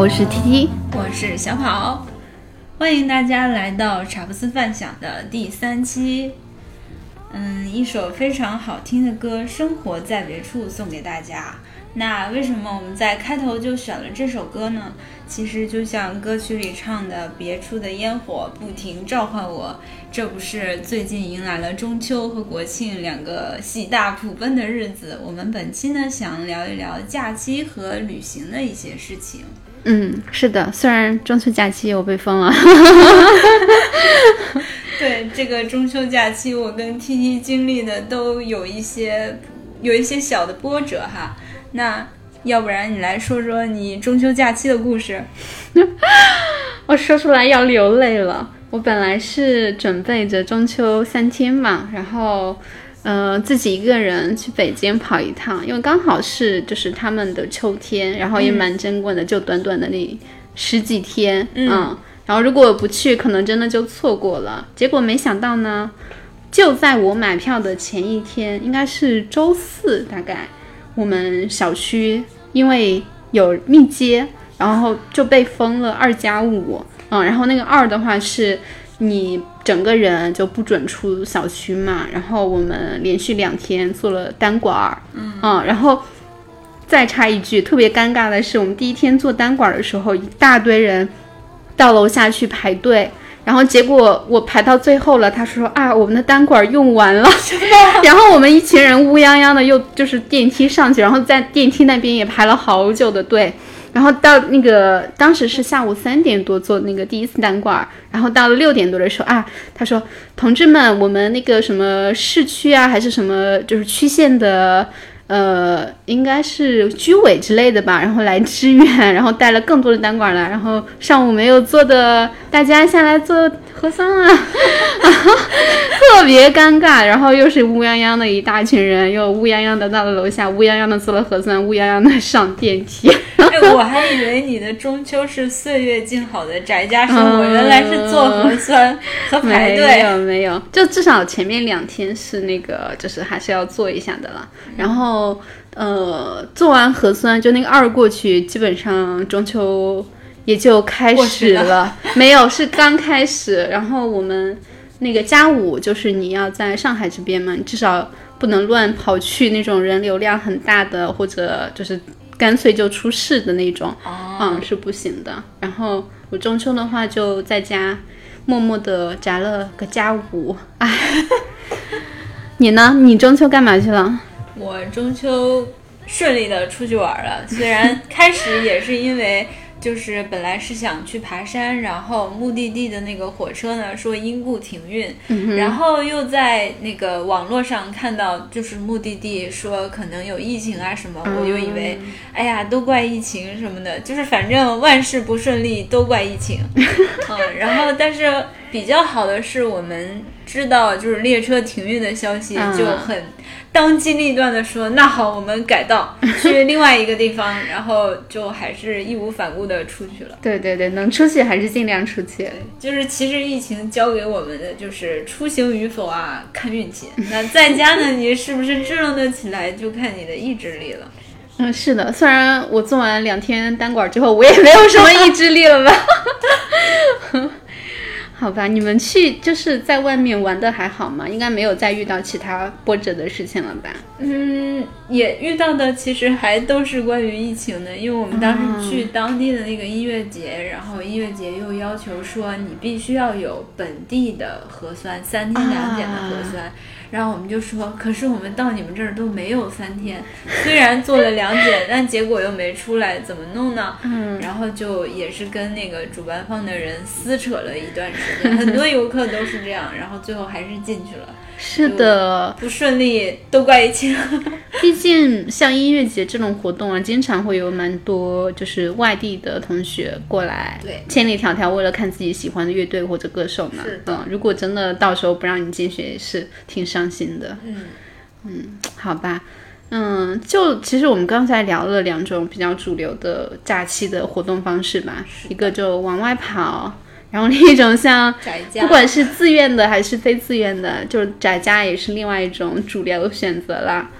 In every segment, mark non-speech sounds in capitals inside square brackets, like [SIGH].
我是 T T。我是小跑，欢迎大家来到茶不思饭想的第三期。嗯，一首非常好听的歌《生活在别处》送给大家。那为什么我们在开头就选了这首歌呢？其实就像歌曲里唱的：“别处的烟火不停召唤我。”这不是最近迎来了中秋和国庆两个喜大普奔的日子。我们本期呢，想聊一聊假期和旅行的一些事情。嗯，是的，虽然中秋假期我被封了，[LAUGHS] 对这个中秋假期，我跟 T T 经历的都有一些有一些小的波折哈。那要不然你来说说你中秋假期的故事？[LAUGHS] 我说出来要流泪了。我本来是准备着中秋三天嘛，然后呃自己一个人去北京跑一趟，因为刚好是就是他们的秋天，然后也蛮珍贵的，就短短的那十几天，嗯然后如果不去，可能真的就错过了。结果没想到呢，就在我买票的前一天，应该是周四，大概我们小区因为有密接，然后就被封了二加五。嗯，然后那个二的话是你整个人就不准出小区嘛。然后我们连续两天做了单管儿，嗯然后再插一句，特别尴尬的是，我们第一天做单管儿的时候，一大堆人到楼下去排队。然后结果我排到最后了，他说啊，我们的单管用完了，[LAUGHS] [LAUGHS] 然后我们一群人乌泱泱的又就是电梯上去，然后在电梯那边也排了好久的队，然后到那个当时是下午三点多做那个第一次单管，然后到了六点多的时候啊，他说同志们，我们那个什么市区啊还是什么就是区县的。呃，应该是居委之类的吧，[LAUGHS] 然后来支援，然后带了更多的单管来，然后上午没有做的，大家下来做核酸啊，[LAUGHS] 特别尴尬，然后又是乌泱泱的一大群人，又乌泱泱的到了楼下，乌泱泱的做了核酸，乌泱泱的上电梯。[LAUGHS] 哎，我还以为你的中秋是岁月静好的宅家生活，原来是做核酸和排队没。有没有，就至少前面两天是那个，就是还是要做一下的啦。然后呃，做完核酸就那个二过去，基本上中秋也就开始了了。没有，是刚开始。然后我们那个加五就是你要在上海这边嘛，你至少不能乱跑去那种人流量很大的，或者就是干脆就出事的那种。哦，嗯，是不行的。然后我中秋的话就在家默默的宅了个家务，哎。[LAUGHS] 你呢？你中秋干嘛去了？我中秋顺利的出去玩了，虽然开始也是因为。就是本来是想去爬山，然后目的地的那个火车呢说因故停运，然后又在那个网络上看到就是目的地说可能有疫情啊什么，我就以为哎呀都怪疫情什么的，就是反正万事不顺利都怪疫情，[LAUGHS] 嗯，然后但是比较好的是我们知道就是列车停运的消息嗯就很。当机立断的说：“那好，我们改道 [LAUGHS] 去另外一个地方，然后就还是义无反顾的出去了。对对对，能出去还是尽量出去。就是其实疫情教给我们的就是出行与否啊，看运气。[LAUGHS] 那在家呢，你是不是支棱得起来，就看你的意志力了。嗯，是的，虽然我做完两天单管之后，我也没有什么意志力了吧。[LAUGHS] 好吧，你们去就是在外面玩的还好吗？应该没有再遇到其他波折的事情了吧？嗯，也遇到的其实还都是关于疫情的，因为我们当时去当地的那个音乐节，然后音乐节又要求说你必须要有本地的核酸，三天两检的核酸。然后我们就说，可是我们到你们这儿都没有三天，虽然做了两检，但结果又没出来，怎么弄呢？嗯，然后就也是跟那个主办方的人撕扯了一段时间，很多游客都是这样，然后最后还是进去了。是的，不顺利都怪疫情。毕竟像音乐节这种活动啊，经常会有蛮多就是外地的同学过来，对，千里迢迢为了看自己喜欢的乐队或者歌手嘛。是的，如果真的到时候不让你进去，也是挺伤心的。嗯嗯，好吧。嗯，就其实我们刚才聊了两种比较主流的假期的活动方式吧，一个就往外跑。然后另一种像，不管是自愿的还是非自愿的，就是宅家也是另外一种主流选择啦。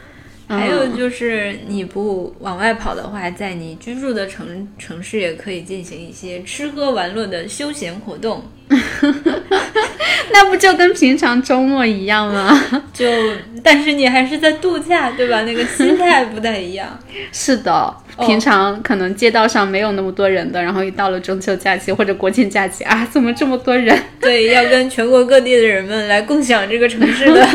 还有就是你不往外跑的话，在你居住的城城市也可以进行一些吃喝玩乐的休闲活动。[LAUGHS] 那不就跟平常周末一样吗？[LAUGHS] 就，但是你还是在度假，对吧？那个心态不太一样。[LAUGHS] 是的，平常可能街道上没有那么多人的，然后一到了中秋假期或者国庆假期啊，怎么这么多人？对，要跟全国各地的人们来共享这个城市的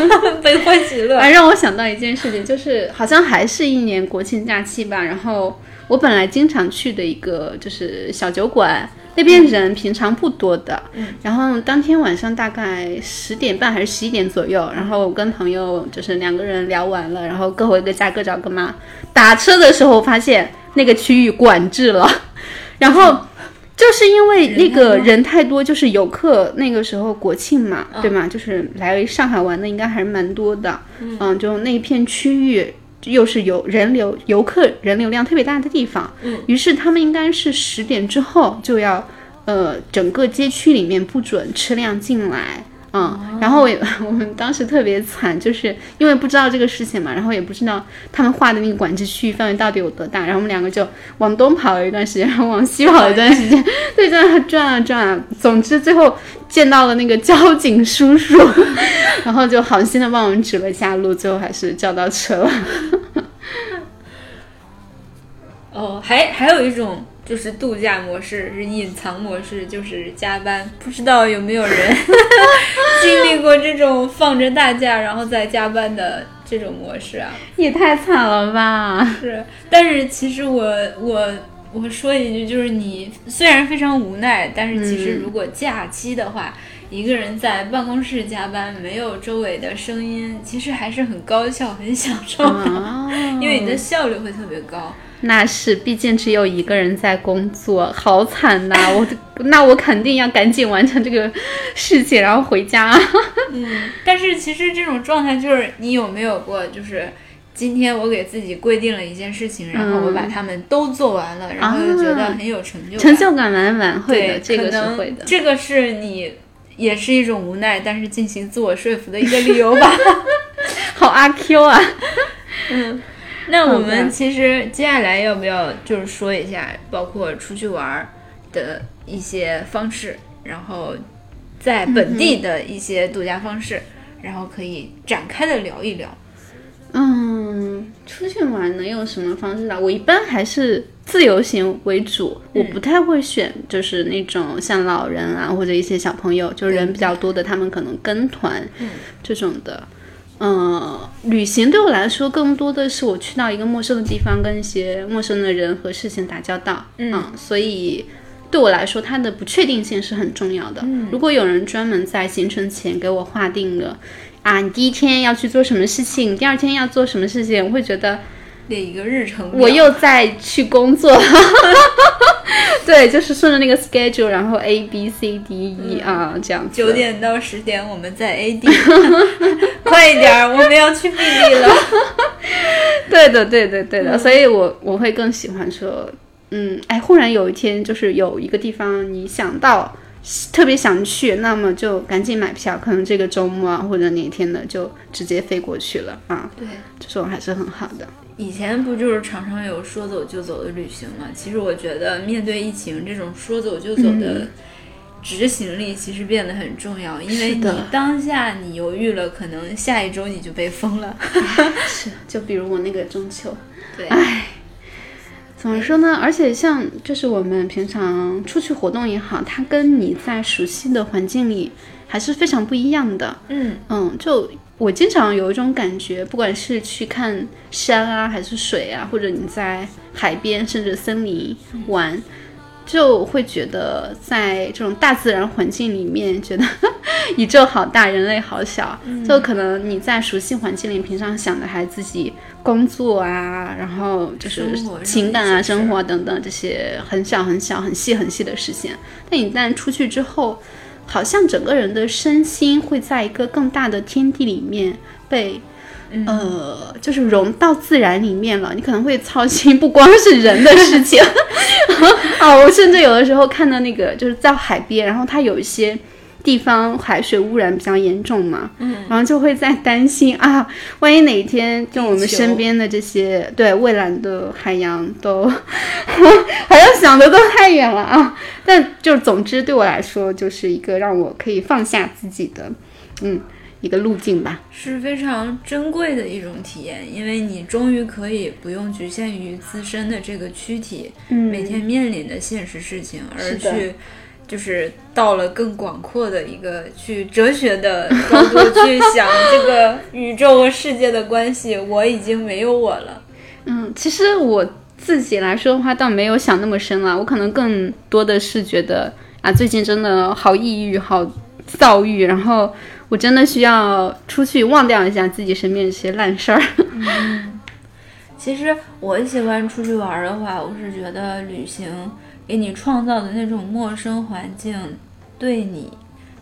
悲欢喜乐。哎，让我想到一件事情，就是好像还是一年国庆假期吧，然后我本来经常去的一个就是小酒馆。那边人平常不多的，然后当天晚上大概十点半还是十一点左右，然后我跟朋友就是两个人聊完了，然后各回各家各找各妈。打车的时候发现那个区域管制了，然后就是因为那个人太多，就是游客那个时候国庆嘛，对吗？就是来上海玩的应该还是蛮多的，嗯，就那一片区域。又是有人流游客人流量特别大的地方，嗯，于是他们应该是十点之后就要，呃，整个街区里面不准车辆进来，嗯，然后我 [LAUGHS] 我们当时特别惨，就是因为不知道这个事情嘛，然后也不知道他们画的那个管制区域范围到底有多大，然后我们两个就往东跑了一段时间，然后往西跑了一段时间，[LAUGHS] 对，在那转啊转啊，总之最后见到了那个交警叔叔，[LAUGHS] 然后就好心的帮我们指了一下路，最后还是叫到车了。哦，还还有一种就是度假模式，是隐藏模式，就是加班。不知道有没有人 [LAUGHS] 经历过这种放着大假然后再加班的这种模式啊？也太惨了吧！是，但是其实我我我说一句，就是你虽然非常无奈，但是其实如果假期的话，一个人在办公室加班，没有周围的声音，其实还是很高效、很享受的，[LAUGHS] 因为你的效率会特别高。那是，毕竟只有一个人在工作，好惨呐！我那我肯定要赶紧完成这个事情，然后回家。[LAUGHS] 嗯，但是其实这种状态就是你有没有过，就是今天我给自己规定了一件事情，然后我把他们都做完了，然后又觉得很有成就，成就感满满，会的，这个是会的。这个是你也是一种无奈，但是进行自我说服的一个理由吧。[LAUGHS] 好阿 Q 啊，[LAUGHS] 嗯。[LAUGHS] 那我们其实接下来要不要就是说一下，包括出去玩的一些方式，然后在本地的一些度假方式，然后可以展开的聊一聊。嗯，出去玩能用什么方式呢？我一般还是自由行为主，我不太会选就是那种像老人啊或者一些小朋友，就是人比较多的，他们可能跟团这种的。嗯，旅行对我来说更多的是我去到一个陌生的地方，跟一些陌生的人和事情打交道。嗯，所以对我来说，它的不确定性是很重要的。嗯，如果有人专门在行程前给我划定了，啊，你第一天要去做什么事情，第二天要做什么事情，我会觉得列一个日程，我又在去工作。[LAUGHS] [LAUGHS] 对，就是顺着那个 schedule，然后 A B C D E 啊，这样。九点到十点我们在 A D，[LAUGHS] 快一点，我们要去 B D 了。对的，对的，对的，所以我我会更喜欢说，嗯，哎，忽然有一天就是有一个地方你想到特别想去，那么就赶紧买票，可能这个周末啊或者哪天的就直接飞过去了啊。对，这种还是很好的。以前不就是常常有说走就走的旅行吗？其实我觉得面对疫情这种说走就走的执行力，其实变得很重要。因为你当下你犹豫了，可能下一周你就被封了。[LAUGHS] 是，就比如我那个中秋，对，唉，怎么说呢？而且像就是我们平常出去活动也好，它跟你在熟悉的环境里还是非常不一样的。嗯嗯，就。我经常有一种感觉，不管是去看山啊，还是水啊，或者你在海边甚至森林玩，就会觉得在这种大自然环境里面，觉得 [LAUGHS] 宇宙好大，人类好小。就可能你在熟悉环境里，平常想的还自己工作啊，然后就是情感啊、生活等等这些很小很小、很细很细的事情。但一旦出去之后，好像整个人的身心会在一个更大的天地里面被。呃，就是融到自然里面了。你可能会操心不光是人的事情 [LAUGHS] 啊，我甚至有的时候看到那个就是在海边，然后它有一些地方海水污染比较严重嘛，嗯，然后就会在担心啊，万一哪一天就我们身边的这些对蔚蓝的海洋都，[LAUGHS] 好像想的都太远了啊。但就总之对我来说，就是一个让我可以放下自己的，嗯，一个路径吧。是非常珍贵的一种体验，因为你终于可以不用局限于自身的这个躯体，嗯每天面临的现实事情，而去就是到了更广阔的一个去哲学的高度去想这个宇宙和世界的关系，我已经没有我了。嗯，其实我自己来说的话，倒没有想那么深了。我可能更多的是觉得啊，最近真的好抑郁、好躁郁，然后我真的需要出去忘掉一下自己身边这些烂事儿。[LAUGHS] 其实我喜欢出去玩儿的话，我是觉得旅行给你创造的那种陌生环境，对你，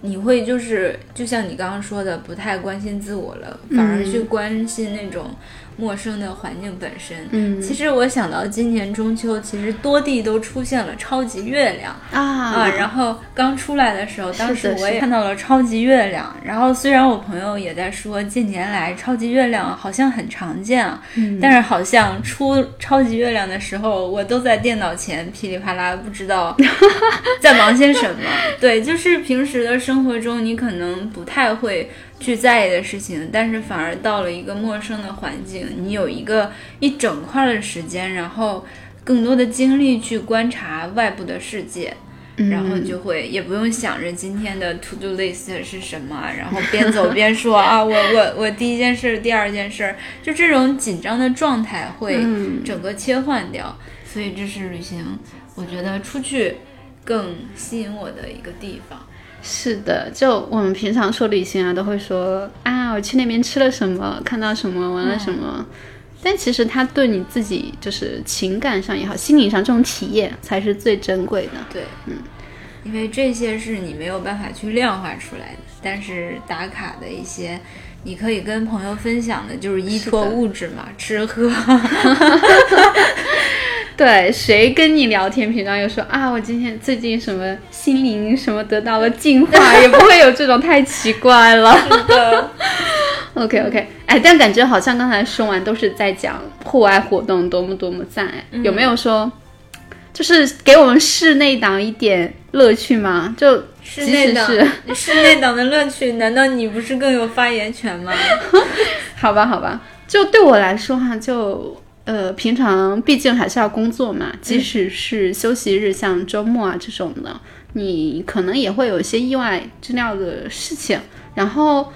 你会就是就像你刚刚说的，不太关心自我了，反而去关心那种陌生的环境本身。嗯其实我想到今年中秋，其实多地都出现了超级月亮。啊，啊然后刚出来的时候，当时我也看到了超级月亮。然后虽然我朋友也在说，近年来超级月亮好像很常见啊，嗯但是好像出超级月亮的时候，我都在电脑前噼里啪啦，不知道 [LAUGHS] 在忙些什么。对，就是平时的生活中，你可能不太会去在意的事情，但是反而到了一个陌生的环境，你有一个一整块的时间，然后更多的精力去观察外部的世界。然后就会也不用想着今天的 to do list 是什么，然后边走边说 [LAUGHS] 啊，我我我第一件事，第二件事，就这种紧张的状态会嗯整个切换掉。所以这是旅行，我觉得出去更吸引我的一个地方。是的，就我们平常说旅行啊，都会说啊，我去那边吃了什么，看到什么，玩了什么。但其实它对你自己就是情感上也好，心理上这种体验才是最珍贵的。对，嗯，因为这些是你没有办法去量化出来的，但是打卡的一些。你可以跟朋友分享的，就是依托物质嘛，吃喝。对，谁跟你聊天，平常又说啊，我今天最近什么心灵什么得到了净化，也不会有这种太奇怪了。的 [LAUGHS] OK OK，哎，但感觉好像刚才说完都是在讲户外活动多么多么赞，哎有没有说，就是给我们室内党一点乐趣吗？就即使室内党是，[LAUGHS] 室内党的乐趣，难道你不是更有发言权吗？[LAUGHS] 好吧好吧，就对我来说哈，就呃平常毕竟还是要工作嘛，即使是休息日，像周末啊这种的，你可能也会有一些意外之料的事情，然后。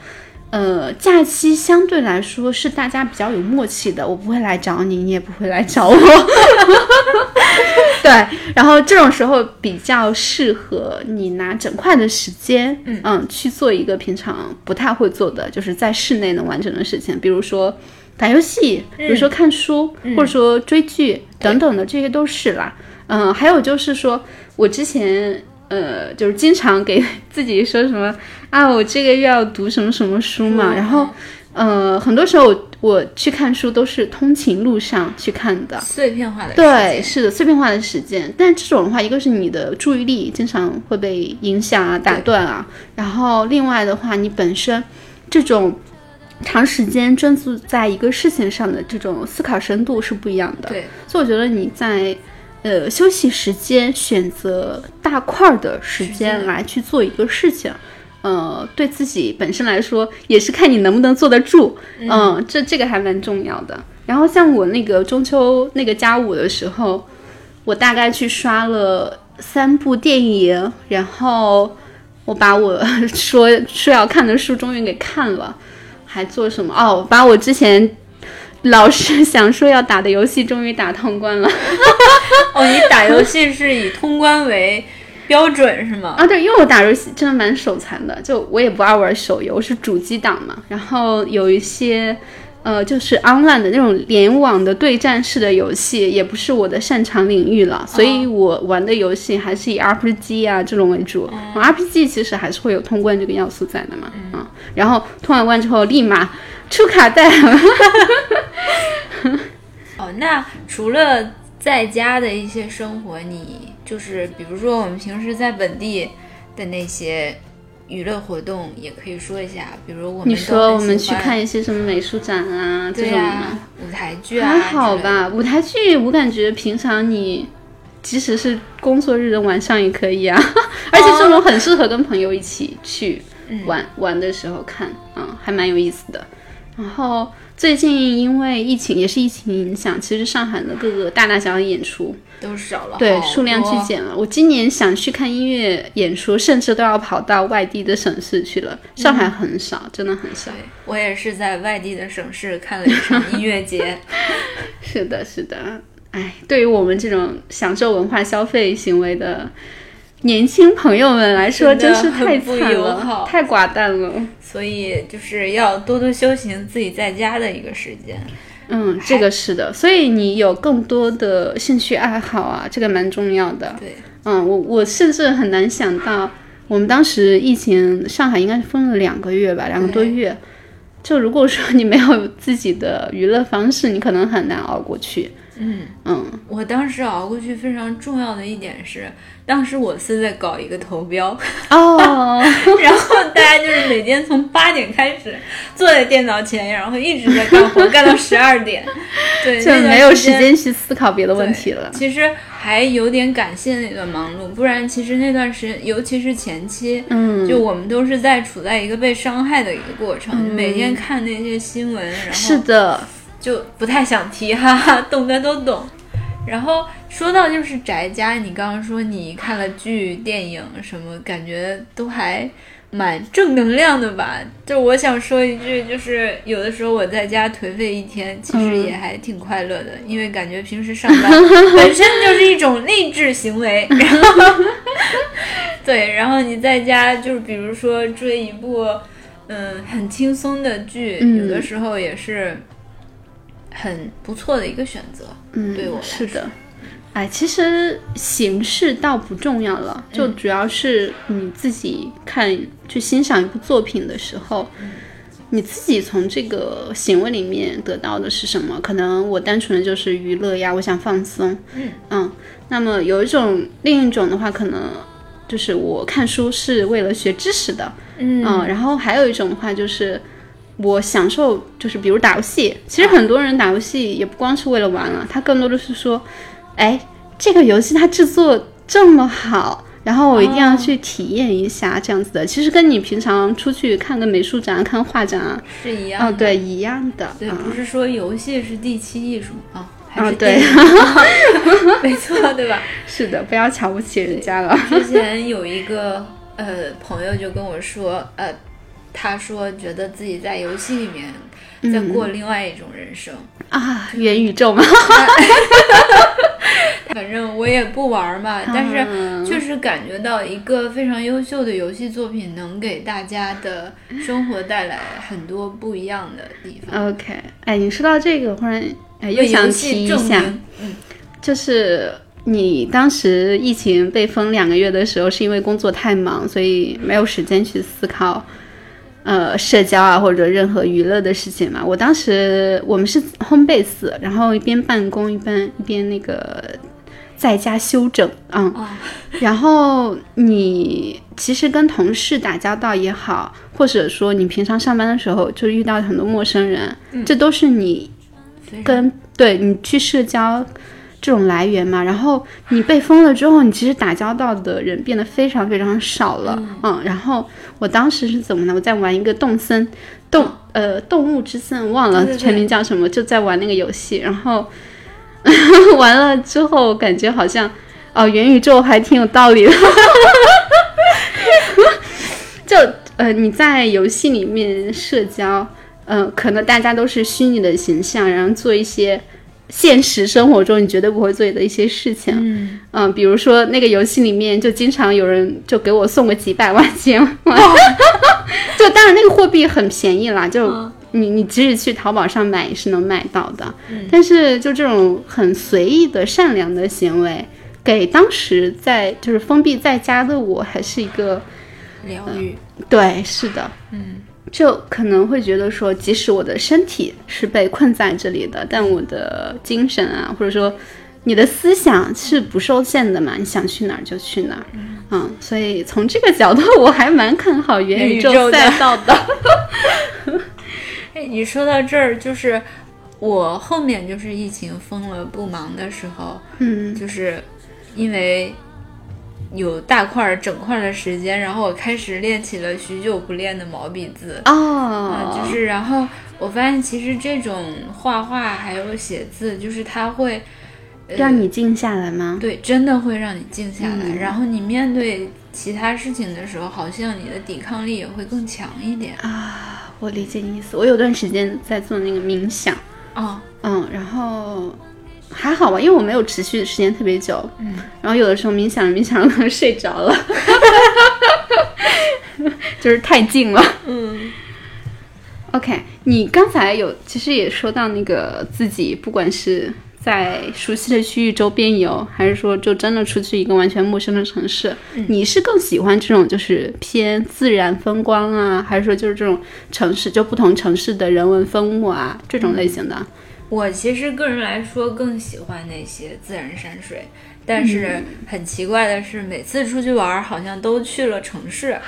呃，假期相对来说是大家比较有默契的，我不会来找你，你也不会来找我。[LAUGHS] 对，然后这种时候比较适合你拿整块的时间，嗯去做一个平常不太会做的，就是在室内能完成的事情，比如说打游戏，比如说看书，或者说追剧等等的，这些都是啦。嗯，还有就是说我之前。呃，就是经常给自己说什么啊，我这个月要读什么什么书嘛，然后，呃，很多时候我我去看书都是通勤路上去看的，碎片化的对，是的，碎片化的时间。但这种的话，一个是你的注意力经常会被影响啊、打断啊，然后另外的话，你本身这种长时间专注在一个事情上的这种思考深度是不一样的。对，所以我觉得你在呃休息时间选择大块儿的时间来去做一个事情。呃，对自己本身来说，也是看你能不能坐得住，嗯，这这个还蛮重要的。然后像我那个中秋那个加五的时候，我大概去刷了三部电影，然后我把我 [LAUGHS] 说说要看的书终于给看了，还做什么？哦，把我之前老是 [LAUGHS] 想说要打的游戏终于打通关了 [LAUGHS] 哦，你打游戏是以通关为标准是吗？啊！对，因为我打游戏真的蛮手残的，就我也不爱玩手游，我是主机党嘛。然后有一些呃，就是 online 的那种联网的对战式的游戏，也不是我的擅长领域了，所以我玩的游戏还是以 RPG 啊这种为主。RPG 其实还是会有通关这个要素在的嘛，啊，然后通完关之后立马出卡带。哦，那除了在家的一些生活，你就是比如说我们平时在本地的那些娱乐活动，也可以说一下。比如我们你说我们去看一些什么美术展啊这种对呀、的，舞台剧啊，还好？吧？舞台剧我感觉平常你即使是工作日的晚上也可以啊，[LAUGHS] 而且这种很适合跟朋友一起去玩、玩的时候看，嗯，还蛮有意思的。然后最近因为疫情，也是疫情影响，其实上海的各个大大小小演出，都少了对数量剧减了。我今年想去看音乐演出，甚至都要跑到外地的省市去了。上海很少，真的很少。对我也是在外地的省市看了一场音乐节，[LAUGHS] 是的，是的。哎，对于我们这种享受文化消费行为的年轻朋友们来说，真是太惨了太寡淡了。所以就是要多多修行自己在家的一个时间。嗯，这个是的，所以你有更多的兴趣爱好啊，这个蛮重要的。对，嗯，我我甚至很难想到，我们当时疫情，上海应该是封了两个月吧，两个多月。就如果说你没有自己的娱乐方式，你可能很难熬过去。嗯嗯，我当时熬过去非常重要的一点是，当时我是在搞一个投标，哦，[LAUGHS] 然后大家就是每天从八点开始坐在电脑前，然后一直在干活，干到十二点。对，就没有时间间去思考别的问题了。其实还有点感谢那段忙碌，不然其实那段时间，尤其是前期，嗯，就我们都是在处在一个被伤害的一个过程，每天看那些新闻，然后是的，就不太想提，哈哈，懂的都懂。然后说到就是宅家，你刚刚说你看了剧、电影什么，感觉都还蛮正能量的吧？就我想说一句，就是有的时候我在家颓废一天，其实也还挺快乐的，因为感觉平时上班 [LAUGHS] 本身就是一种励志行为。然后，[LAUGHS] 对，然后你在家就是比如说追一部嗯很轻松的剧，嗯有的时候也是很不错的一个选择。嗯，对我来是的。哎，其实形式倒不重要了，就主要是你自己看去欣赏一部作品的时候，你自己从这个行为里面得到的是什么？可能我单纯的就是娱乐呀，我想放松，嗯那么有一种另一种的话，可能就是我看书是为了学知识的，嗯嗯，然后还有一种的话就是我享受，就是比如打游戏。其实很多人打游戏也不光是为了玩了，他更多的是说，哎，这个游戏它制作这么好，然后我一定要哦去体验一下这样子的。其实跟你平常出去看个美术展、看画展啊，是一样的。哦，对，一样的。对，啊不是说游戏是第七艺术啊，还是啊对 [LAUGHS] 没错，对吧？是的，不要瞧不起人家了。之前有一个呃朋友就跟我说，呃，他说觉得自己在游戏里面在过另外一种人生。啊，元宇宙嘛，[LAUGHS] 反正我也不玩嘛，但是嗯确实感觉到一个非常优秀的游戏作品能给大家的生活带来很多不一样的地方。OK，哎，你说到这个，忽然哎又想提一下，嗯，就是你当时疫情被封两个月的时候，是因为工作太忙，所以没有时间去思考，呃，社交啊或者任何娱乐的事情嘛。我当时我们是 home base，然后一边办公一边一边那个在家休整，嗯，哦然后你其实跟同事打交道也好，或者说你平常上班的时候就遇到很多陌生人，这都是你跟对你去社交这种来源嘛。然后你被封了之后，你其实打交道的人变得非常非常少了，嗯。然后我当时是怎么呢？我在玩一个动森动、呃动物之森，忘了全名叫什么，就在玩那个游戏，然后 [LAUGHS] 完了之后感觉好像。哦，元宇宙还挺有道理的，[LAUGHS] 就呃你在游戏里面社交，嗯、可能大家都是虚拟的形象，然后做一些现实生活中你绝对不会做的一些事情。嗯，嗯，比如说那个游戏里面，就经常有人就给我送个几百万、千万，[LAUGHS] 就当然那个货币很便宜啦，就嗯你你即使去淘宝上买也是能买到的。但是就这种很随意的善良的行为，给当时在就是封闭在家的我，还是一个疗愈，对，是的，嗯就可能会觉得说，即使我的身体是被困在这里的，但我的精神啊，或者说你的思想是不受限的嘛，你想去哪儿就去哪儿。嗯，所以从这个角度，我还蛮看好元宇宙赛道的。[LAUGHS] 哎，你说到这儿，就是我后面就是疫情封了不忙的时候，嗯就是因为有大块儿整块儿的时间，然后我开始练起了许久不练的毛笔字。啊，哦，就是，然后我发现其实这种画画还有写字，就是它会，呃让你静下来吗？对，真的会让你静下来。嗯然后你面对其他事情的时候，好像你的抵抗力也会更强一点。啊，我理解你意思。我有段时间在做那个冥想，哦，嗯，然后还好吧，因为我没有持续的时间特别久，嗯，然后有的时候冥想着冥想着可能睡着了，[LAUGHS] 就是太静了。嗯。OK，你刚才有其实也说到那个自己，不管是在熟悉的区域周边游，还是说就真的出去一个完全陌生的城市，你是更喜欢这种就是偏自然风光啊，还是说就是这种城市就不同城市的人文风物啊这种类型的？我其实个人来说更喜欢那些自然山水，但是很奇怪的是，每次出去玩儿好像都去了城市，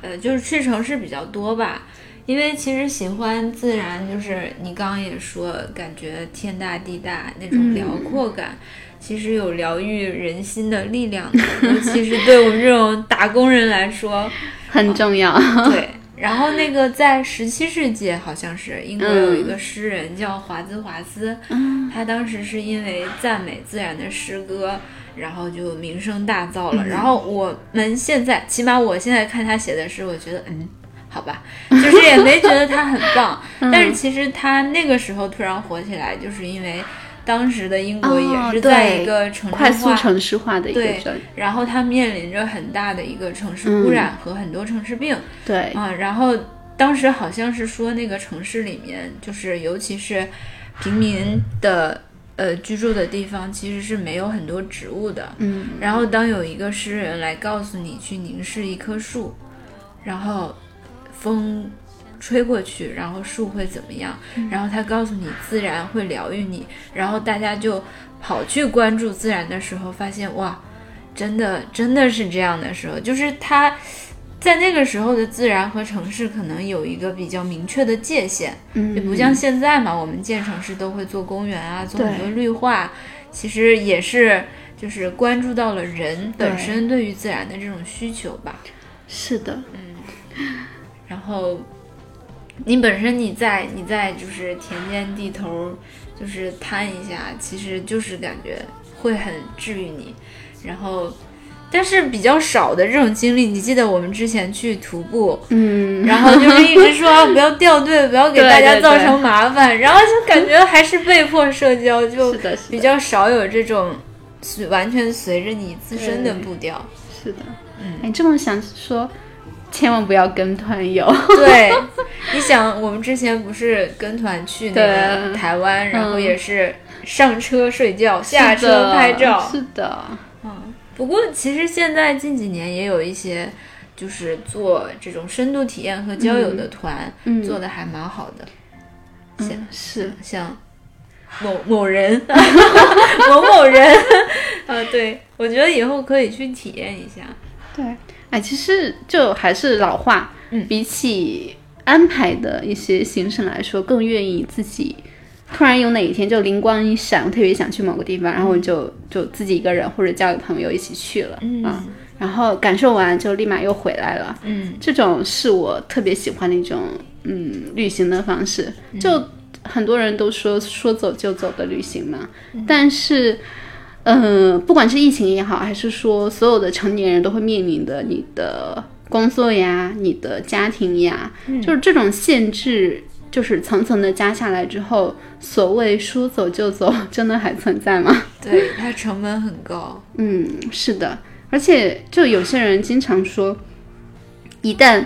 呃，就是去城市比较多吧。因为其实喜欢自然，就是你刚刚也说，感觉天大地大那种辽阔感，其实有疗愈人心的力量的，尤其是对我们这种打工人来说，[LAUGHS] 很重要。对，然后那个在十七世纪，好像是英国有一个诗人叫华兹华斯，他当时是因为赞美自然的诗歌，然后就名声大噪了。然后我们现在，起码我现在看他写的诗，我觉得嗯。好吧，就是也没觉得他很棒，[LAUGHS] 但是其实他那个时候突然火起来，就是因为当时的英国也是在一个城市化、快速城市化的一个对镇，然后它面临着很大的一个城市污染和很多城市病，对，啊，然后当时好像是说那个城市里面，就是尤其是平民的呃居住的地方，其实是没有很多植物的。嗯，然后当有一个诗人来告诉你去凝视一棵树，然后风吹过去，然后树会怎么样？然后他告诉你自然会疗愈你，然后大家就跑去关注自然的时候，发现哇，真的真的是这样的时候，就是他。在那个时候的自然和城市可能有一个比较明确的界限，嗯也不像现在嘛，我们建城市都会做公园啊，做很多绿化，其实也是就是关注到了人本身对于自然的这种需求吧。是的，嗯然后你本身你在你在就是田间地头就是摊一下，其实就是感觉会很治愈你。然后，但是比较少的这种经历，你记得我们之前去徒步，嗯，[LAUGHS] 然后就是一直说不要掉队，不要给大家造成麻烦，然后就感觉还是被迫社交，就比较少有这种随完全随着你自身的步调。是的，嗯哎，这么想说，千万不要跟团游。[LAUGHS] 对，你想，我们之前不是跟团去那个台湾，然后嗯也是上车睡觉，下车拍照。是的，嗯，不过其实现在近几年也有一些，就是做这种深度体验和交友的团，嗯做的还蛮好的。像嗯，是，像某某人，[LAUGHS] 某某人，啊，对，我觉得以后可以去体验一下。对，哎，其实就还是老话，嗯。比起安排的一些行程来说，更愿意自己。突然有哪一天就灵光一闪，我特别想去某个地方，然后我就就自己一个人或者叫个朋友一起去了，嗯。啊，然后感受完就立马又回来了，嗯。这种是我特别喜欢的一种嗯旅行的方式。就很多人都说说走就走的旅行嘛，但是，嗯、不管是疫情也好，还是说所有的成年人都会面临的你的工作呀、你的家庭呀，就是这种限制。就是层层的加下来之后，所谓说走就走，[LAUGHS] 真的还存在吗？对，它成本很高。嗯，是的，而且就有些人经常说，一旦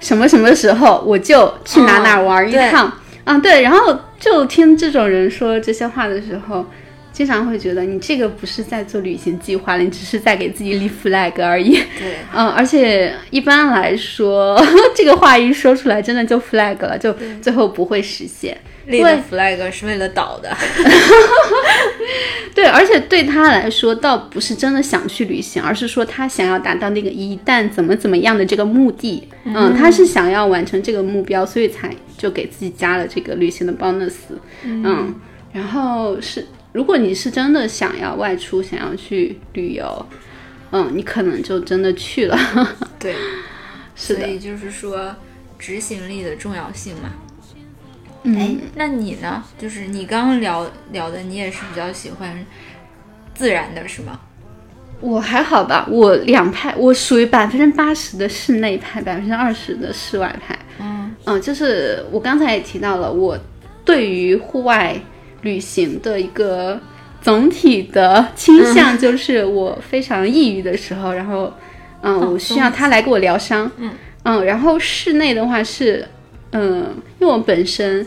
什么什么时候我就去哪哪玩一趟，嗯，对，然后就听这种人说这些话的时候，经常会觉得你这个不是在做旅行计划了，你只是在给自己立 flag 而已。对，嗯，而且一般来说，[LAUGHS] 这个话一说出来，真的就 flag 了，就最后不会实现。立的 flag 是为了倒的。[LAUGHS] 对，而且对他来说，倒不是真的想去旅行，而是说他想要达到那个一旦怎么怎么样的这个目的。嗯，他是想要完成这个目标，所以才就给自己加了这个旅行的 bonus。嗯，然后是，如果你是真的想要外出，想要去旅游，嗯，你可能就真的去了。[LAUGHS] 对，是的所以就是说执行力的重要性嘛。嗯哎，那你呢？就是你刚刚聊聊的，你也是比较喜欢自然的，是吗？我还好吧，我两派，我属于百分之八十的室内派，百分之二十的室外派。嗯嗯，就是我刚才也提到了，我对于户外旅行的一个总体的倾向，就是我非常抑郁的时候，然后，嗯，我需要他来给我疗伤。嗯嗯，然后室内的话是，嗯，因为我本身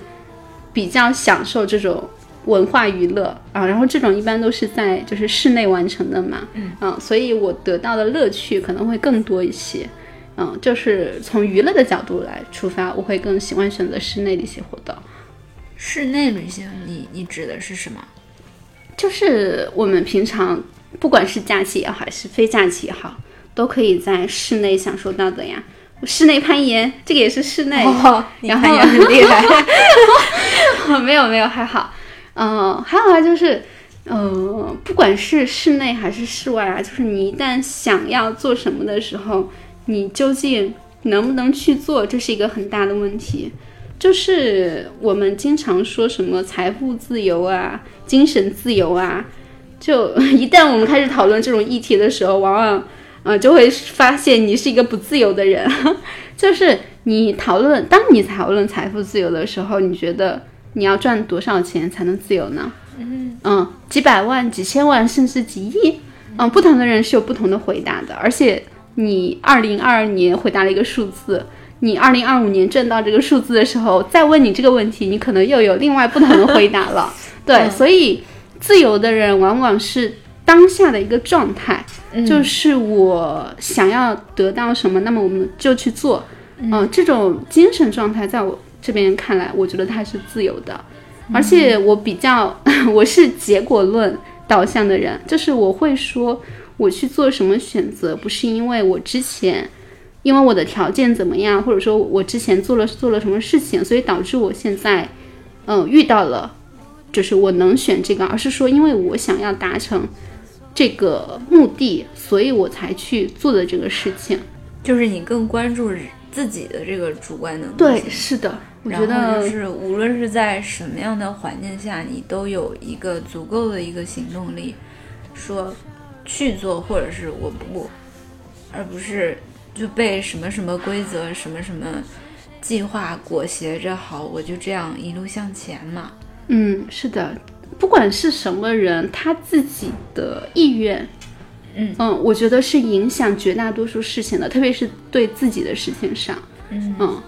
比较享受这种文化娱乐啊，然后这种一般都是在就是室内完成的嘛，嗯所以我得到的乐趣可能会更多一些。嗯，就是从娱乐的角度来出发，我会更喜欢选择室内的一些活动。室内旅行你，你指的是什么？就是我们平常不管是假期也好，还是非假期也好，都可以在室内享受到的呀。室内攀岩，这个也是室内。哦，你然后攀岩很厉害。[LAUGHS] 没有没有，还好。嗯、还有啊，就是，呃，不管是室内还是室外啊，就是你一旦想要做什么的时候，你究竟能不能去做，这是一个很大的问题。就是我们经常说什么财富自由啊、精神自由啊，就一旦我们开始讨论这种议题的时候，往往呃就会发现你是一个不自由的人。[LAUGHS] 就是你讨论，当你讨论财富自由的时候，你觉得你要赚多少钱才能自由呢？嗯几百万、几千万，甚至几亿。嗯，不同的人是有不同的回答的，而且你二零二二年回答了一个数字，你二零二五年挣到这个数字的时候，再问你这个问题，你可能又有另外不同的回答了。[LAUGHS] 对，所以自由的人往往是当下的一个状态，就是我想要得到什么，那么我们就去做。嗯、这种精神状态在我这边看来，我觉得它是自由的，而且我比较 [LAUGHS] 我是结果论导向的人，就是我会说我去做什么选择，不是因为我之前。因为我的条件怎么样，或者说我之前做了做了什么事情，所以导致我现在，嗯、遇到了，就是我能选这个，而是说因为我想要达成这个目的，所以我才去做的这个事情。就是你更关注自己的这个主观能动对，是的，我觉得就是无论是在什么样的环境下，你都有一个足够的一个行动力，说去做，或者是我不，而不是就被什么什么规则、什么什么计划裹挟着，好，我就这样一路向前嘛。嗯，是的，不管是什么人，他自己的意愿，嗯我觉得是影响绝大多数事情的，特别是对自己的事情上。嗯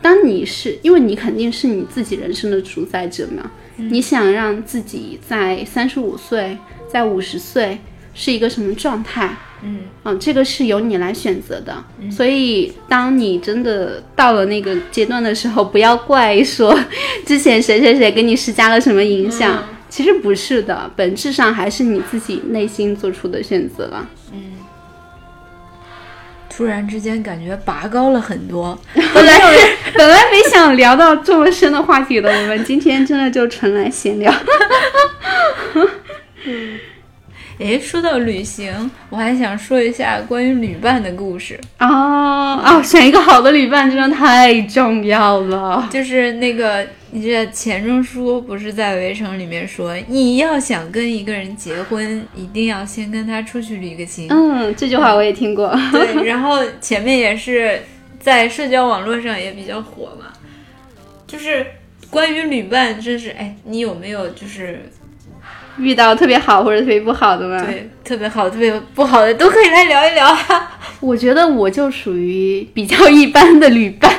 当你是因为你肯定是你自己人生的主宰者嘛，嗯你想让自己在三十五岁、在五十岁是一个什么状态？嗯嗯，这个是由你来选择的。所以，当你真的到了那个阶段的时候，不要怪说 [LAUGHS] 之前谁谁谁给你施加了什么影响。其实不是的，本质上还是你自己内心做出的选择了。嗯突然之间感觉拔高了很多。[LAUGHS] 本来本来没想聊到这么深的话题的，我们今天真的就纯来闲聊。[LAUGHS] 诶，说到旅行，我还想说一下关于旅伴的故事。啊啊！选一个好的旅伴真的太重要了。就是那个，你记得钱钟书不是在《围城》里面说，你要想跟一个人结婚，一定要先跟他出去旅个行。嗯，这句话我也听过。对，然后前面也是在社交网络上也比较火嘛。就是关于旅伴，真是哎，你有没有就是遇到特别好或者特别不好的吗？，对特别好、特别不好的都可以来聊一聊啊。[LAUGHS] 我觉得我就属于比较一般的旅伴，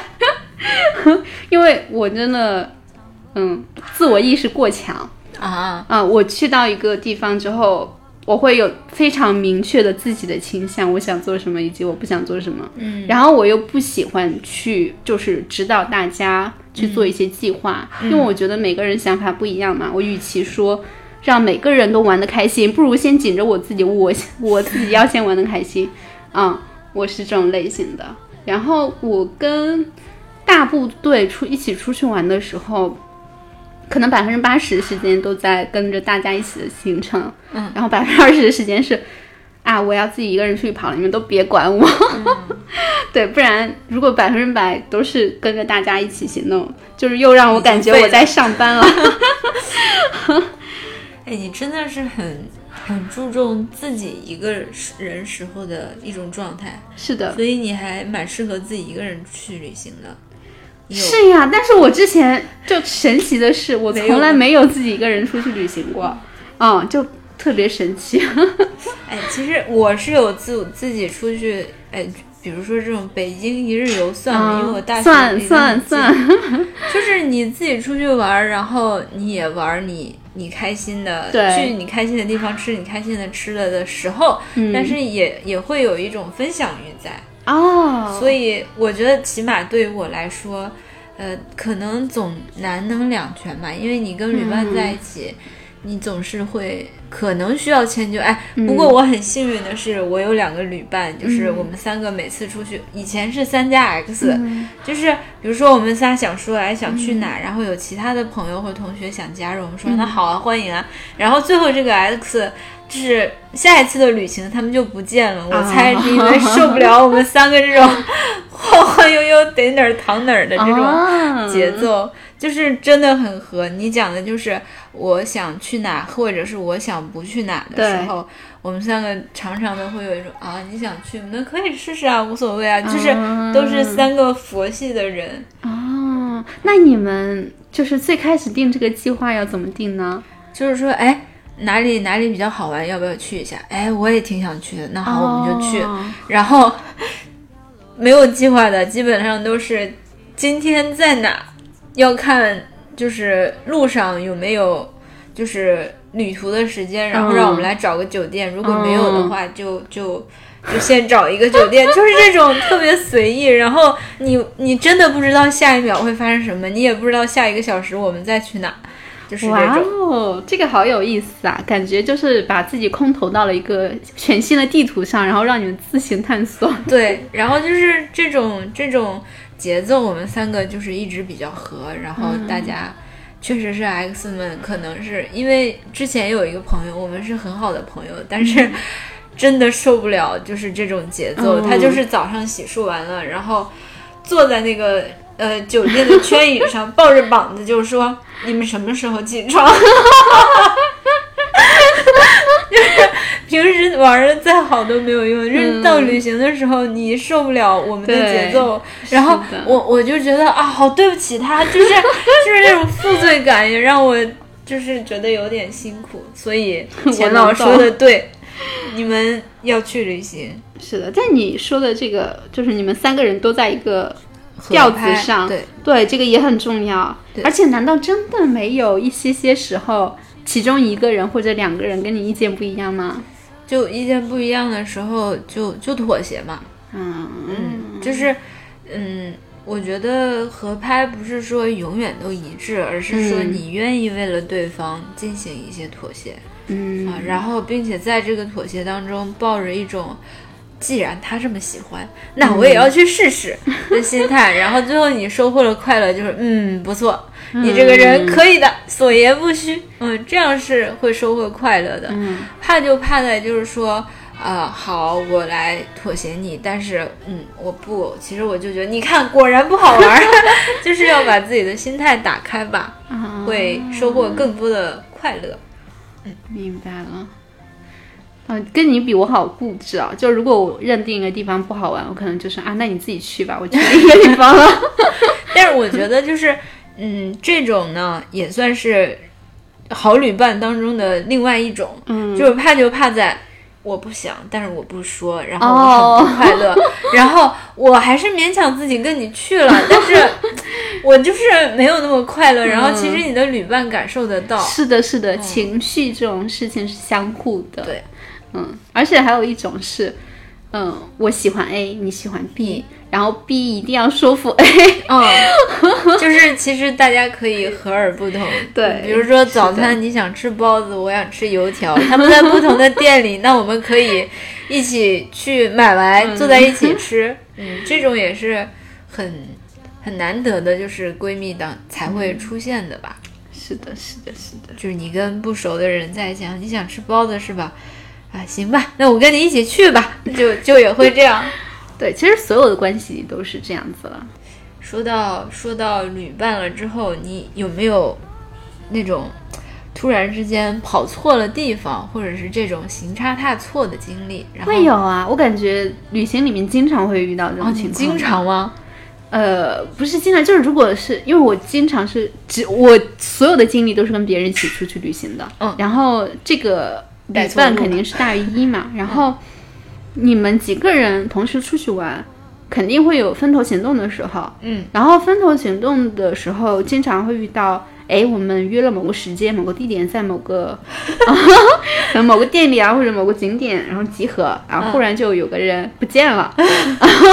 [LAUGHS] 因为我真的，嗯，自我意识过强啊，啊。我去到一个地方之后，我会有非常明确的自己的倾向，我想做什么以及我不想做什么。嗯，然后我又不喜欢去就是指导大家去做一些计划，因为我觉得每个人想法不一样嘛。我与其说让每个人都玩的开心，不如先紧着我自己，我 [LAUGHS] 我自己要先玩的开心。啊、我是这种类型的。然后我跟大部队出一起出去玩的时候，可能百分之八十的时间都在跟着大家一起的行程，嗯，然后百分之二十的时间是。啊，我要自己一个人出去跑了，你们都别管我。[LAUGHS] 对，不然如果百分之百都是跟着大家一起行动，就是又让我感觉我在上班了。[LAUGHS] 哎，你真的是很很注重自己一个人时候的一种状态，是的，所以你还蛮适合自己一个人去旅行的。是呀，但是我之前就神奇的是，我从来没有自己一个人出去旅行过，嗯，就特别神奇。[LAUGHS] 哎，其实我是有自自己出去，哎，比如说这种北京一日游算吗？因为我大学算算算，就是你自己出去玩儿，然后你也玩儿你你开心的，去你开心的地方吃你开心的吃的的时候，嗯。但是也也会有一种分享欲在。哦，所以我觉得起码对于我来说，呃，可能总难能两全吧，因为你跟旅伴在一起，你总是会可能需要迁就。哎，不过我很幸运的是，我有两个旅伴，就是我们三个每次出去，以前是三加 X，、就是比如说我们仨想说哎想去哪，然后有其他的朋友或同学想加入，我们说那好啊，欢迎啊，然后最后这个 X。就是下一次的旅行，他们就不见了。我猜是因为受不了我们三个这种 [LAUGHS] 晃晃悠悠、得哪儿躺哪儿的这种啊节奏，就是真的很合。你讲的就是我想去哪，或者是我想不去哪的时候，我们三个常常的会有一种啊，你想去，那可以试试啊，无所谓啊，就是都是三个佛系的人。哦，那你们就是最开始定这个计划要怎么定呢？就是说，哎，哪里哪里比较好玩，要不要去一下？哎，我也挺想去的，那好，我们就去。哦然后没有计划的，基本上都是今天在哪，要看就是路上有没有就是旅途的时间，然后让我们来找个酒店。如果没有的话，就就。就先找一个酒店，就是这种特别随意，然后你你真的不知道下一秒会发生什么，你也不知道下一个小时我们再去哪，就是这哇种。哦，这个好有意思啊！感觉就是把自己空投到了一个全新的地图上，然后让你们自行探索。对，然后就是这种这种节奏，我们三个就是一直比较合，然后大家确实是 X 们，可能是因为之前有一个朋友，我们是很好的朋友，但是 [LAUGHS] 真的受不了就是这种节奏，嗯他就是早上洗漱完了，然后坐在那个。呃，酒店的圈椅上抱着膀子，就说：“你们什么时候起床？” [LAUGHS] 就是平时玩的再好都没有用，就是到旅行的时候你受不了我们的节奏，然后我我就觉得啊，好对不起他，就是就是那种负罪感也让我就是觉得有点辛苦，所以 [LAUGHS] 钱老说的对，你们要去旅行。是的，在你说的这个，就是你们三个人都在一个调子上，对。对，这个也很重要。而且，难道真的没有一些些时候，其中一个人或者两个人跟你意见不一样吗？就意见不一样的时候就就妥协嘛，嗯嗯，就是嗯。我觉得合拍不是说永远都一致，而是说嗯你愿意为了对方进行一些妥协。嗯啊，然后并且在这个妥协当中抱着一种，既然他这么喜欢，那我也要去试试的心态，[LAUGHS] 然后最后你收获了快乐，就是嗯不错，你这个人可以的，所言不虚，嗯，这样是会收获快乐的。嗯怕就怕在就是说。啊、好，我来妥协你，但是，嗯，我不，其实我就觉得，你看，果然不好玩儿，[LAUGHS] 就是要把自己的心态打开吧，啊，会收获更多的快乐。嗯明白了。啊，跟你比我好固执啊！就如果我认定一个地方不好玩，我可能就是啊，那你自己去吧，我去另一个地方了。[LAUGHS] 但是我觉得就是嗯，这种呢也算是好旅伴当中的另外一种，嗯就是怕就怕在我不想，但是我不说，然后我很不快乐，[LAUGHS] 然后我还是勉强自己跟你去了，但是 [LAUGHS] 我就是没有那么快乐，然后其实你的旅伴感受得到，是的，是的，情绪这种事情是相互的。对，嗯，而且还有一种是，嗯，我喜欢 A，你喜欢 B，然后 B 一定要说服 A。嗯，就是其实大家可以和而不同，[LAUGHS] 对比如说早餐你想吃包子，我想吃油条，[LAUGHS] 他们在不同的店里，那我们可以一起去买来坐在一起吃，嗯，这种也是很很难得的，就是闺蜜档才会出现的吧。是的，是的，是的。就是你跟不熟的人在一起，你想吃包子是吧？啊，行吧，那我跟你一起去吧，就就也会这样。[LAUGHS] 对，其实所有的关系都是这样子了。说到说到旅伴了之后，你有没有那种突然之间跑错了地方，或者是这种行差踏错的经历？然后会有啊，我感觉旅行里面经常会遇到这哦，种情况。你经常吗？呃，不是经常，就是如果是因为我经常是只我所有的经历都是跟别人一起出去旅行的，嗯然后这个旅带错路伴肯定是大于一嘛，然后你们几个人同时出去玩，肯定会有分头行动的时候，嗯，然后分头行动的时候，经常会遇到。哎，我们约了某个时间、某个地点，在某个 [LAUGHS] 某个店里啊，或者某个景点，然后集合，然后忽然就有个人不见了，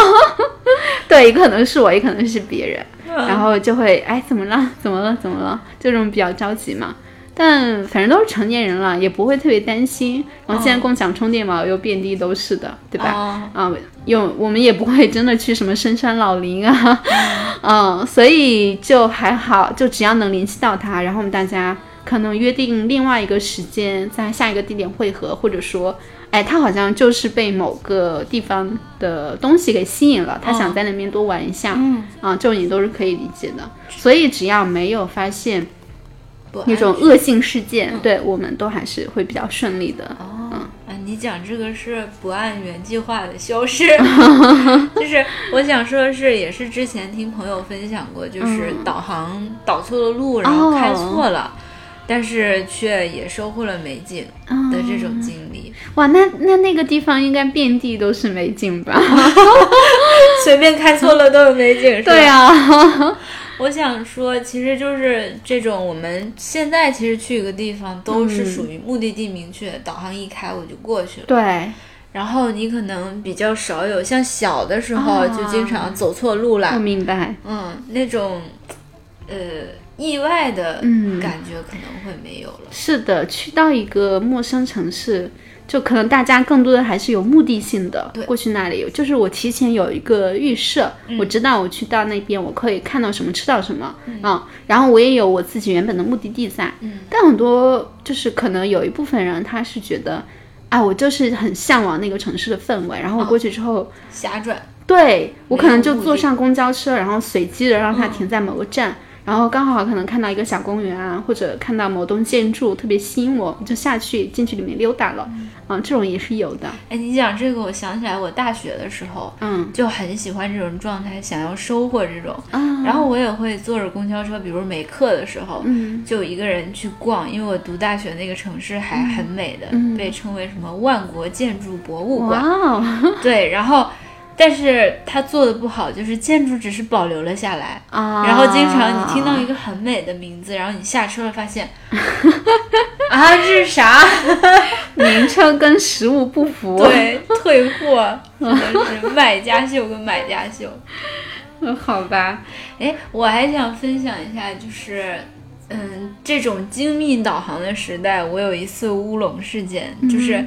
[LAUGHS] 对，也可能是我，也可能是别人，然后就会哎，怎么了？怎么了？怎么了？这种比较着急嘛。但反正都是成年人了，也不会特别担心。然后现在共享充电宝又遍地都是的，对吧？哦。啊，有我们也不会真的去什么深山老林啊，[LAUGHS] 嗯，所以就还好，就只要能联系到他，然后我们大家可能约定另外一个时间，在下一个地点汇合，或者说，哎，他好像就是被某个地方的东西给吸引了，他想在那边多玩一下，嗯，啊，这种也都是可以理解的。所以只要没有发现不那种恶性事件，对我们都还是会比较顺利的。哦，啊，你讲这个是不按原计划的消失，[LAUGHS] 就是我想说的是，也是之前听朋友分享过，就是嗯导航导错了路，然后开错了，但是却也收获了美景的这种经历。哇，那那那个地方应该遍地都是美景吧？[LAUGHS] 随便开错了都有美景，是吧？对啊，我想说，其实就是这种，我们现在其实去一个地方都是属于目的地明确，导航一开我就过去了。对，然后你可能比较少有，像小的时候啊就经常走错路了，我明白。嗯，那种呃意外的嗯感觉可能会没有了。是的，去到一个陌生城市，就可能大家更多的还是有目的性的过去那里，就是我提前有一个预设，我知道我去到那边我可以看到什么，吃到什么，嗯，然后我也有我自己原本的目的地在，嗯，但很多就是可能有一部分人他是觉得。啊，我就是很向往那个城市的氛围，然后我过去之后，瞎转，对我可能就坐上公交车，然后随机的让它停在某个站，然后刚好可能看到一个小公园啊，或者看到某栋建筑特别吸引我，我就下去进去里面溜达了。嗯，这种也是有的。哎，你讲这个，我想起来我大学的时候嗯就很喜欢这种状态，想要收获这种。啊，然后我也会坐着公交车，比如没课的时候，嗯就一个人去逛，因为我读大学那个城市还很美的，嗯被称为什么万国建筑博物哇馆。哦 [LAUGHS] 对，然后但是它做的不好，就是建筑只是保留了下来。啊，然后经常你听到一个很美的名字，然后你下车了发现，[LAUGHS] 啊，这是啥？[LAUGHS] 名称跟实物不符。，对，退货，真的是卖家秀跟买家秀。[LAUGHS] 好吧，哎，我还想分享一下，就是，嗯，这种精密导航的时代，我有一次乌龙事件，就是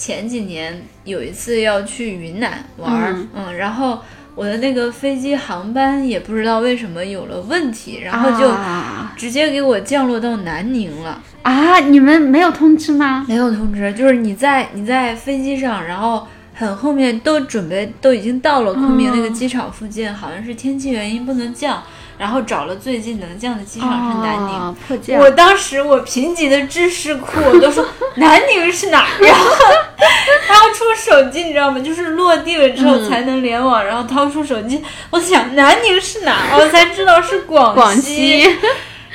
前几年有一次要去云南玩儿，嗯嗯然后我的那个飞机航班也不知道为什么有了问题，然后就啊直接给我降落到南宁了，啊，你们没有通知吗？没有通知，就是你在你在飞机上，然后。很后面都准备都已经到了昆明那个机场附近，好像是天气原因不能降，然后找了最近能降的机场是南宁。哦迫降。我当时我贫瘠的知识库，我都说 [LAUGHS] 南宁是哪儿？然后掏出手机，你知道吗？就是落地了之后嗯才能联网，然后掏出手机，我想南宁是哪儿？我才知道是广广西，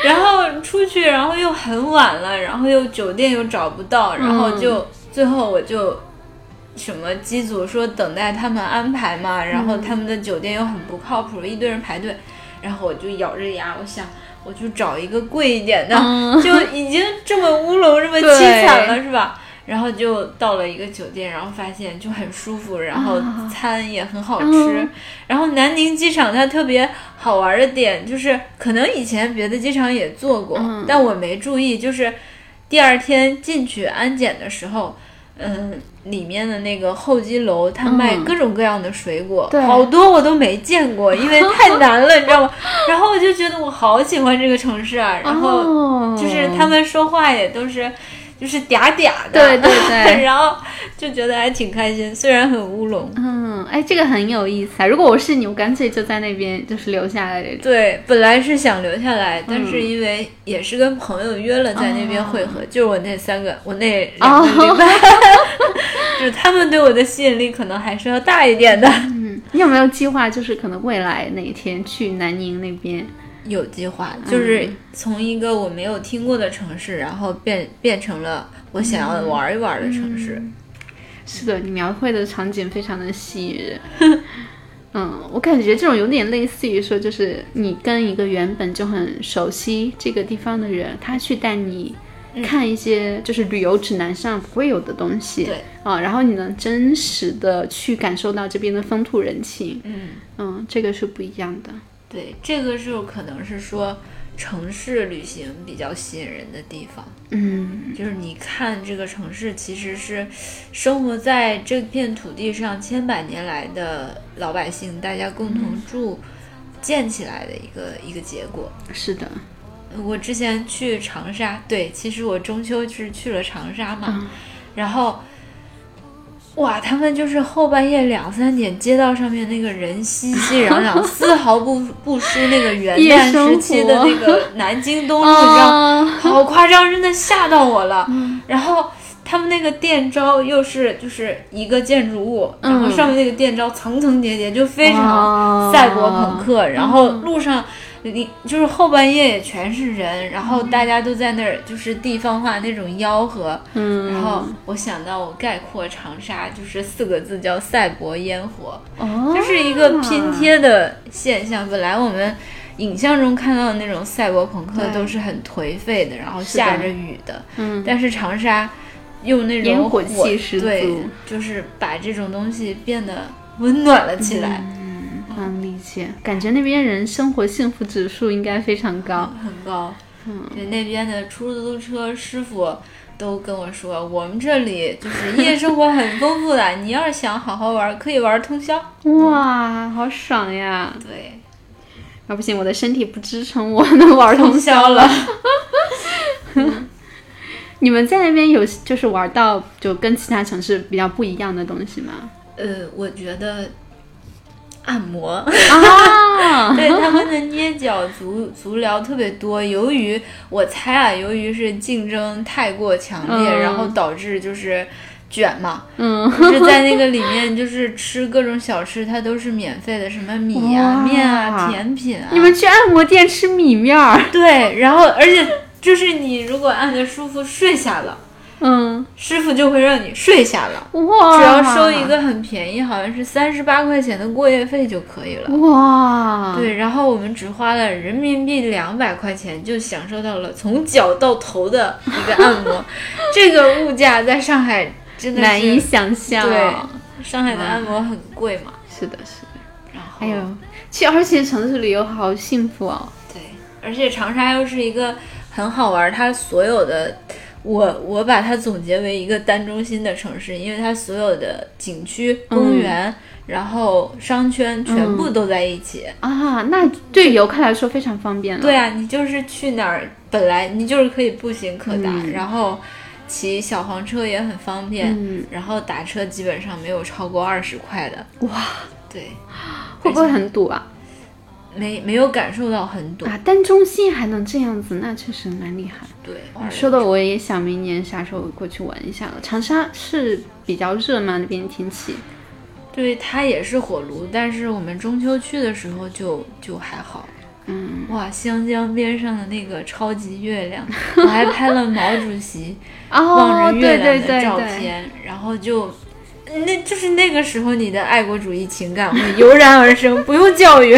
然后出去，然后又很晚了，然后又酒店又找不到，然后就、最后我就什么机组说等待他们安排嘛，然后他们的酒店又很不靠谱，一堆人排队，然后我就咬着牙，我想我就找一个贵一点的，嗯 [LAUGHS] 就已经这么乌龙这么凄惨了，是吧？然后就到了一个酒店，然后发现就很舒服，然后啊餐也很好吃。嗯然后南宁机场它特别好玩的点就是，可能以前别的机场也做过，嗯但我没注意，就是第二天进去安检的时候，嗯。里面的那个候机楼，他卖嗯各种各样的水果，对好多我都没见过，[LAUGHS] 因为太难了，你知道吗？[LAUGHS] 然后我就觉得我好喜欢这个城市啊，然后哦就是他们说话也都是就是嗲嗲的，对对对 [LAUGHS] 然后就觉得还挺开心，虽然很乌龙。嗯，哎，这个很有意思啊！如果我是你，我干脆就在那边就是留下来。对，本来是想留下来，但嗯是因为也是跟朋友约了在那边会哦合，就是我那三个，我那两个礼拜，[LAUGHS] 就是他们对我的吸引力可能还是要大一点的。嗯，你有没有计划，就是可能未来哪一天去南宁那边？有计划，就是嗯从一个我没有听过的城市，然后变变成了我想要玩一玩的城市。是的，你描绘的场景非常的吸引人。[LAUGHS] 嗯，我感觉这种有点类似于说，就是你跟一个原本就很熟悉这个地方的人，他去带你看一些就是旅游指南上不会有的东西，对。啊，然后你能真实的去感受到这边的风土人情，嗯，嗯，这个是不一样的。对，这个就可能是说城市旅行比较吸引人的地方。嗯，就是你看这个城市其实是生活在这片土地上千百年来的老百姓，大家共同住建起来的一个一个结果。是的，我之前去长沙，对，其实我中秋是去了长沙嘛，然后。哇，他们就是后半夜两三点，街道上面那个人熙熙攘攘，[LAUGHS] 丝毫不不输那个元旦时期的那个南京东路，[LAUGHS] 你知道吗？啊，好夸张，真的吓到我了。然后他们那个店招又是就是一个建筑物，然后上面那个店招层层叠叠，就非常赛博朋克。然后路上你就是后半夜也全是人，然后大家都在那儿就是地方话那种吆喝。嗯，然后我想到我概括长沙就是四个字叫赛博烟火。哦，这是一个拼贴的现象。本来我们影像中看到的那种赛博朋克都是很颓废的，然后下着雨的，嗯，但是长沙用那种烟火气十足对，就是把这种东西变得温暖了起来，嗯，能理解，感觉那边人生活幸福指数应该非常高。很高。嗯，对，那边的出租车师傅。都跟我说，我们这里就是夜生活很丰富的，你要是想好好玩，可以玩通宵。哇，好爽呀！对，啊，不行，我的身体不支撑我能玩通宵了。[LAUGHS] 你们在那边有就是玩到就跟其他城市比较不一样的东西吗？呃，我觉得按摩。[LAUGHS] 啊，对他们的捏脚足足疗特别多，由于我猜啊，由于是竞争太过强烈，嗯然后导致就是卷嘛，嗯，就是在那个里面就是吃各种小吃，它都是免费的，什么米啊、面啊、甜品啊，你们去按摩店吃米面儿？对，然后而且就是你如果按的舒服睡下了，嗯，师傅就会让你睡下了。哇，只要收一个很便宜，好像是三十八块钱的过夜费就可以了。哇，对，然后我们只花了人民币两百块钱，就享受到了从脚到头的一个按摩。[LAUGHS] 这个物价在上海真的是难以想象。对，上海的按摩很贵嘛。是的，是的。然后，哎呦，去二线城市旅游好幸福哦。对，而且长沙又是一个很好玩儿，它所有的。我我把它总结为一个单中心的城市，因为它所有的景区、公园，然后商圈全部都在一起。啊，那对游客来说非常方便了。对啊，你就是去哪儿，本来你就是可以步行可达，嗯然后骑小黄车也很方便，嗯然后打车基本上没有超过二十块的。哇，对，会不会很堵啊？没没有感受到很懂。啊，但中心还能这样子，那确实蛮厉害。对，说的我也想明年啥时候过去玩一下了。长沙是比较热吗？那边天气？对，它也是火炉，但是我们中秋去的时候就就还好。嗯，哇，湘江边上的那个超级月亮，我还拍了毛主席 [LAUGHS] 哦，望着月对对亮的照对对，片，然后就。那就是那个时候，你的爱国主义情感会油然而生，[LAUGHS] 不用教育。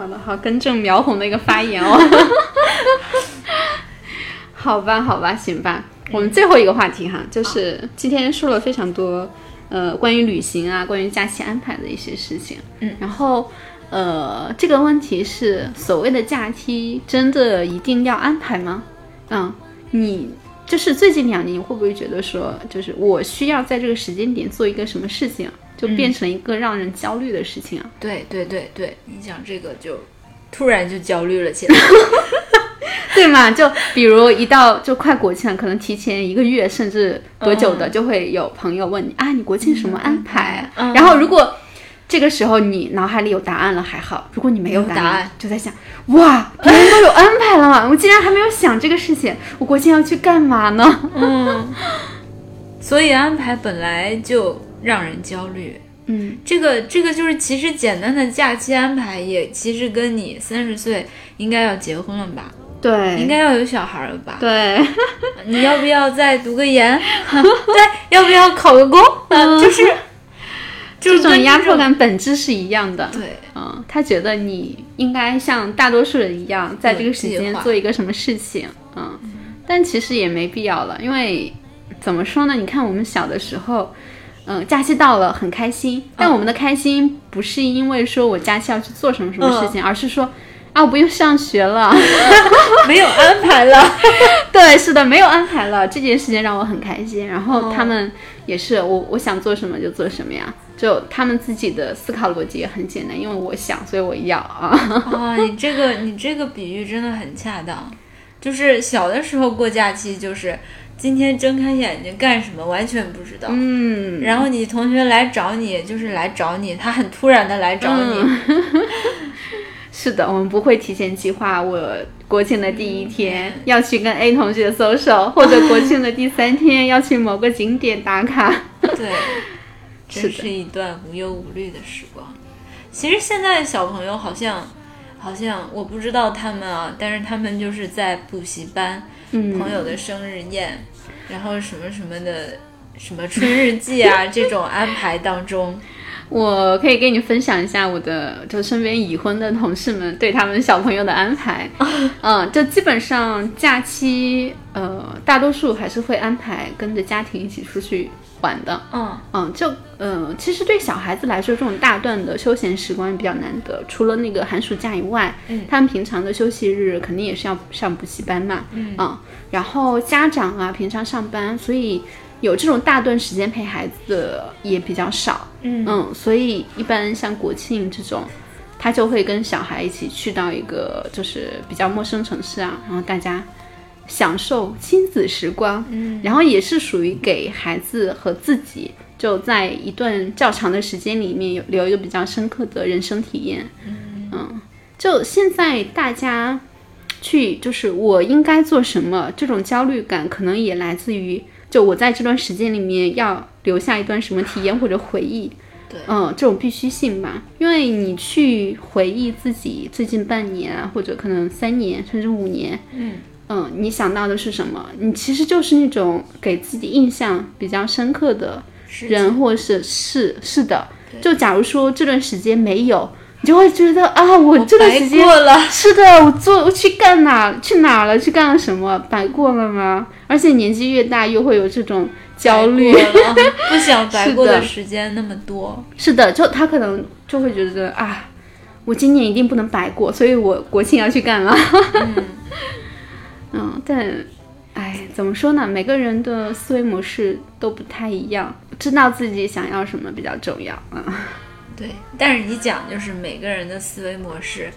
嗯，好的，好，更正苗红的一个发言哦。[LAUGHS] 好吧，好吧，行吧。我们最后一个话题哈，就是今天说了非常多，呃，关于旅行啊，关于假期安排的一些事情。嗯，然后，呃，这个问题是所谓的假期真的一定要安排吗？嗯，你就是最近两年，你会不会觉得说，就是我需要在这个时间点做一个什么事情，就变成一个让人焦虑的事情啊？对对对对，你讲这个就突然就焦虑了起来。[LAUGHS] 对嘛？就比如一到就快国庆了，可能提前一个月甚至多久的，就会有朋友问你、啊，你国庆什么安排？嗯然后如果这个时候你脑海里有答案了还好，如果你没有答案就在想哇，别人都有安排了嘛，我竟然还没有想这个事情，我国庆要去干嘛呢？嗯，所以安排本来就让人焦虑。嗯，这个这个就是其实简单的假期安排，也其实跟你三十岁应该要结婚了吧，对，应该要有小孩了吧？对，[LAUGHS] 你要不要再读个研？[LAUGHS] 对，要不要考个公？嗯，就是 [LAUGHS] 这种压迫感本质是一样的。对，嗯，他觉得你应该像大多数人一样，在这个时间做一个什么事情，嗯，但其实也没必要了，因为怎么说呢？你看我们小的时候，嗯，假期到了很开心，但我们的开心不是因为说我假期要去做什么什么事情，而是说啊，我不用上学了，[LAUGHS] 没有安排了。[LAUGHS] 对，是的，没有安排了，这件事情让我很开心。然后他们也是，我我想做什么就做什么呀，就他们自己的思考逻辑也很简单，因为我想，所以我要啊。[LAUGHS] 啊，你这个你这个比喻真的很恰当，就是小的时候过假期，就是今天睁开眼睛干什么完全不知道，嗯，然后你同学来找你，就是来找你，他很突然的来找你，[LAUGHS] 是的，我们不会提前计划我国庆的第一天要去跟 A 同学 social，或者国庆的第三天要去某个景点打卡。对，[LAUGHS] 是的。真是一段无忧无虑的时光。其实现在的小朋友好像，好像我不知道他们啊，但是他们就是在补习班、嗯。朋友的生日宴，然后什么什么的，什么春日记啊这种安排当中，我可以跟你分享一下我的，就身边已婚的同事们对他们小朋友的安排。嗯，就基本上假期，呃，大多数还是会安排跟着家庭一起出去玩的。嗯嗯，就呃，其实对小孩子来说，这种大段的休闲时光比较难得。除了那个寒暑假以外，嗯他们平常的休息日肯定也是要上补习班嘛。嗯然后家长啊，平常上班，所以有这种大段时间陪孩子的也比较少。嗯。嗯，所以一般像国庆这种，他就会跟小孩一起去到一个就是比较陌生城市啊，然后大家享受亲子时光，嗯，然后也是属于给孩子和自己就在一段较长的时间里面有留一个比较深刻的人生体验。嗯，就现在大家去就是我应该做什么，这种焦虑感可能也来自于就我在这段时间里面要留下一段什么体验或者回忆。对嗯，这种必须性吧，因为你去回忆自己最近半年啊，或者可能三年甚至五年，嗯嗯，你想到的是什么？你其实就是那种给自己印象比较深刻的人或者是事，是的。就假如说这段时间没有，你就会觉得啊，我这段时白间过了，是的，我做我去干哪去哪了？去干了什么？白过了吗？而且年纪越大，又会有这种焦虑。不想白过的 [LAUGHS] 的时间那么多。是的，就他可能就会觉得啊，我今年一定不能白过，所以我国庆要去干了。嗯 [LAUGHS] 嗯，但，哎，怎么说呢？每个人的思维模式都不太一样，知道自己想要什么比较重要。嗯，对，但是你讲就是每个人的思维模式，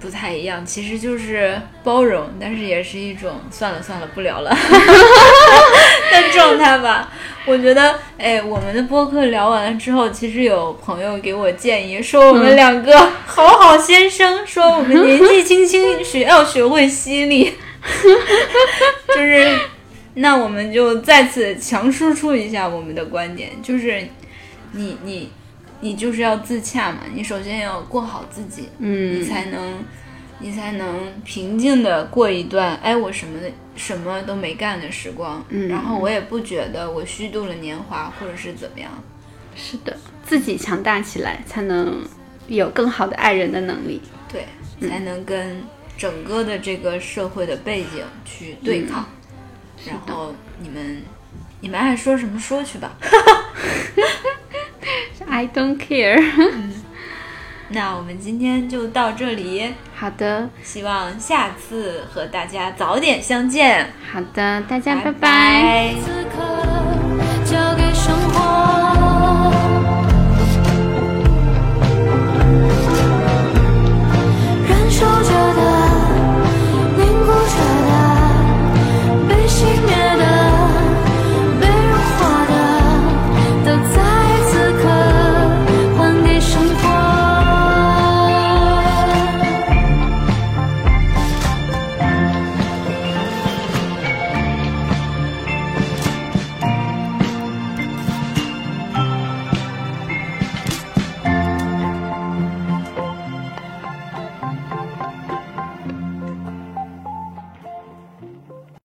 不太一样，其实就是包容，但是也是一种算了算了不聊了 [LAUGHS] 的状态吧。我觉得，哎，我们的播客聊完了之后，其实有朋友给我建议说，我们两个好好先生，说我们年纪轻轻 [LAUGHS] 学要学会犀利，[LAUGHS] 就是，那我们就再次强输出一下我们的观点，就是你你你就是要自洽嘛，你首先要过好自己，嗯你才能你才能平静的过一段哎我什么的什么都没干的时光，嗯然后我也不觉得我虚度了年华或者是怎么样，是的，自己强大起来，才能有更好的爱人的能力。对，才能跟整个的这个社会的背景去对抗。然后你们你们爱说什么说去吧。[LAUGHS] [LAUGHS] i don't care [LAUGHS] 那我们今天就到这里。好的。希望下次和大家早点相见。好的大家拜拜交给生活。